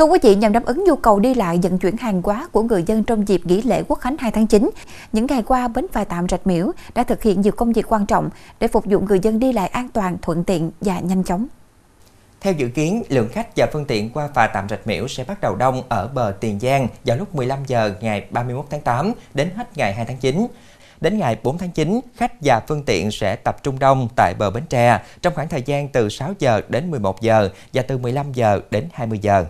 Thưa quý vị, nhằm đáp ứng nhu cầu đi lại vận chuyển hàng hóa của người dân trong dịp nghỉ lễ Quốc khánh 2 tháng 9, những ngày qua bến phà tạm Rạch Miễu đã thực hiện nhiều công việc quan trọng để phục vụ người dân đi lại an toàn, thuận tiện và nhanh chóng. Theo dự kiến, lượng khách và phương tiện qua phà tạm Rạch Miễu sẽ bắt đầu đông ở bờ Tiền Giang vào lúc 15 giờ ngày 31 tháng 8 đến hết ngày 2 tháng 9. Đến ngày 4 tháng 9, khách và phương tiện sẽ tập trung đông tại bờ Bến Tre trong khoảng thời gian từ 6 giờ đến 11 giờ và từ 15 giờ đến 20 giờ.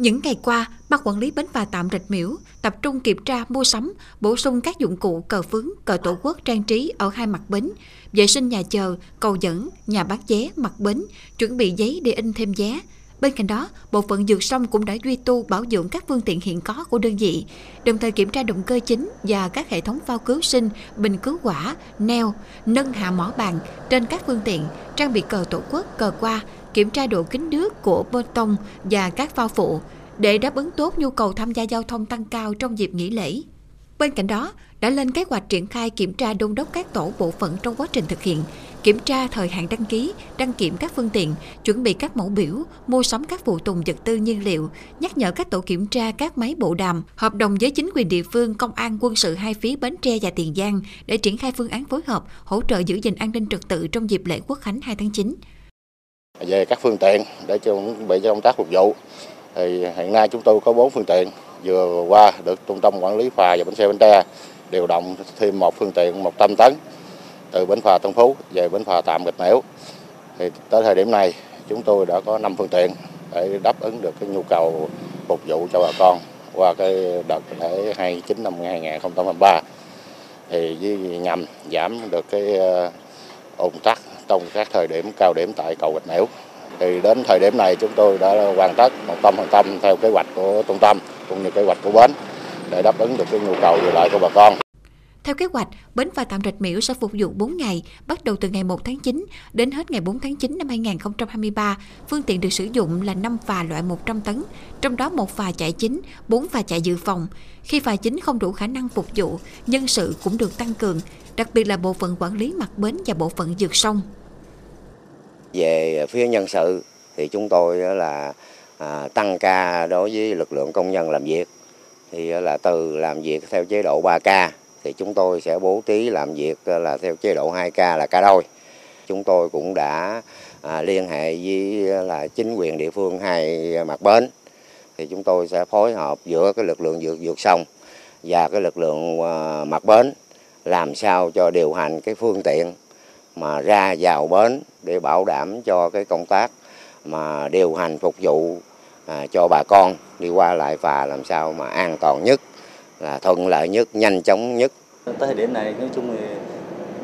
Những ngày qua, Ban quản lý bến phà tạm Rạch Miễu tập trung kiểm tra mua sắm, bổ sung các dụng cụ cờ phướng, cờ tổ quốc trang trí ở hai mặt bến, vệ sinh nhà chờ, cầu dẫn, nhà bán vé, mặt bến, chuẩn bị giấy để in thêm vé. Bên cạnh đó, bộ phận dược sông cũng đã duy tu bảo dưỡng các phương tiện hiện có của đơn vị, đồng thời kiểm tra động cơ chính và các hệ thống phao cứu sinh, bình cứu hỏa, neo, nâng hạ mỏ bàn trên các phương tiện, trang bị cờ tổ quốc, cờ qua, kiểm tra độ kính nước của bê tông và các phao phụ để đáp ứng tốt nhu cầu tham gia giao thông tăng cao trong dịp nghỉ lễ. Bên cạnh đó, đã lên kế hoạch triển khai kiểm tra đôn đốc các tổ bộ phận trong quá trình thực hiện, kiểm tra thời hạn đăng ký, đăng kiểm các phương tiện, chuẩn bị các mẫu biểu, mua sắm các phụ tùng vật tư nhiên liệu, nhắc nhở các tổ kiểm tra các máy bộ đàm, hợp đồng với chính quyền địa phương, công an quân sự hai phía Bến Tre và Tiền Giang để triển khai phương án phối hợp, hỗ trợ giữ gìn an ninh trật tự trong dịp lễ Quốc khánh 2 tháng 9 về các phương tiện để chuẩn bị cho công tác phục vụ thì hiện nay chúng tôi có 4 phương tiện vừa qua được trung tâm quản lý phà và bến xe bến tre điều động thêm một phương tiện 100 tấn từ bến phà Tân Phú về bến phà tạm Gạch Nẻo thì tới thời điểm này, chúng tôi đã có 5 phương tiện để đáp ứng được cái nhu cầu phục vụ cho bà con qua cái đợt lễ 29 năm 2023 thì với nhằm giảm được cái ờ, ủng tắc trong các thời điểm cao điểm tại cầu Gạch Nẻo. Thì đến thời điểm này chúng tôi đã hoàn tất 100% theo kế hoạch của trung tâm cũng như kế hoạch của bến để đáp ứng được cái nhu cầu đi lại của bà con. Theo kế hoạch, bến phà tạm Rạch Miễu sẽ phục vụ 4 ngày, bắt đầu từ ngày 1 tháng 9 đến hết ngày 4 tháng 9 năm 2023. Phương tiện được sử dụng là 5 phà loại 100 tấn, trong đó một phà chạy chính, 4 phà chạy dự phòng. Khi phà chính không đủ khả năng phục vụ, nhân sự cũng được tăng cường, đặc biệt là bộ phận quản lý mặt bến và bộ phận dược sông. Về phía nhân sự thì chúng tôi là à, tăng ca đối với lực lượng công nhân làm việc thì là từ làm việc theo chế độ 3K thì chúng tôi sẽ bố trí làm việc là theo chế độ 2K là ca đôi. Chúng tôi cũng đã à, liên hệ với là chính quyền địa phương hai mặt bến thì chúng tôi sẽ phối hợp giữa cái lực lượng dược dược sông và cái lực lượng à, mặt bến làm sao cho điều hành cái phương tiện mà ra vào bến để bảo đảm cho cái công tác mà điều hành phục vụ à, cho bà con đi qua lại phà làm sao mà an toàn nhất là thuận lợi nhất nhanh chóng nhất. Tới thời điểm này nói chung thì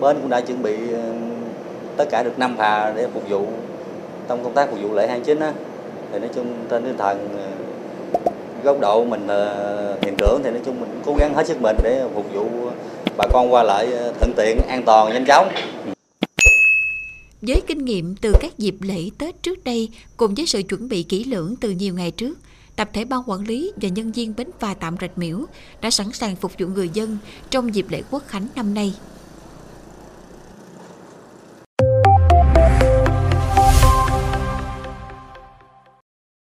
bến cũng đã chuẩn bị ờ, tất cả được năm phà để phục vụ. Trong công tác phục vụ lễ 29 á thì nói chung trên tinh thần ờ, góc độ mình là thiền trưởng thì nói chung mình cố gắng hết sức mình để phục vụ bà con qua lại ờ, thuận tiện an toàn nhanh chóng với kinh nghiệm từ các dịp lễ Tết trước đây cùng với sự chuẩn bị kỹ lưỡng từ nhiều ngày trước, tập thể ban quản lý và nhân viên bến phà tạm Rạch Miễu đã sẵn sàng phục vụ người dân trong dịp lễ Quốc khánh năm nay.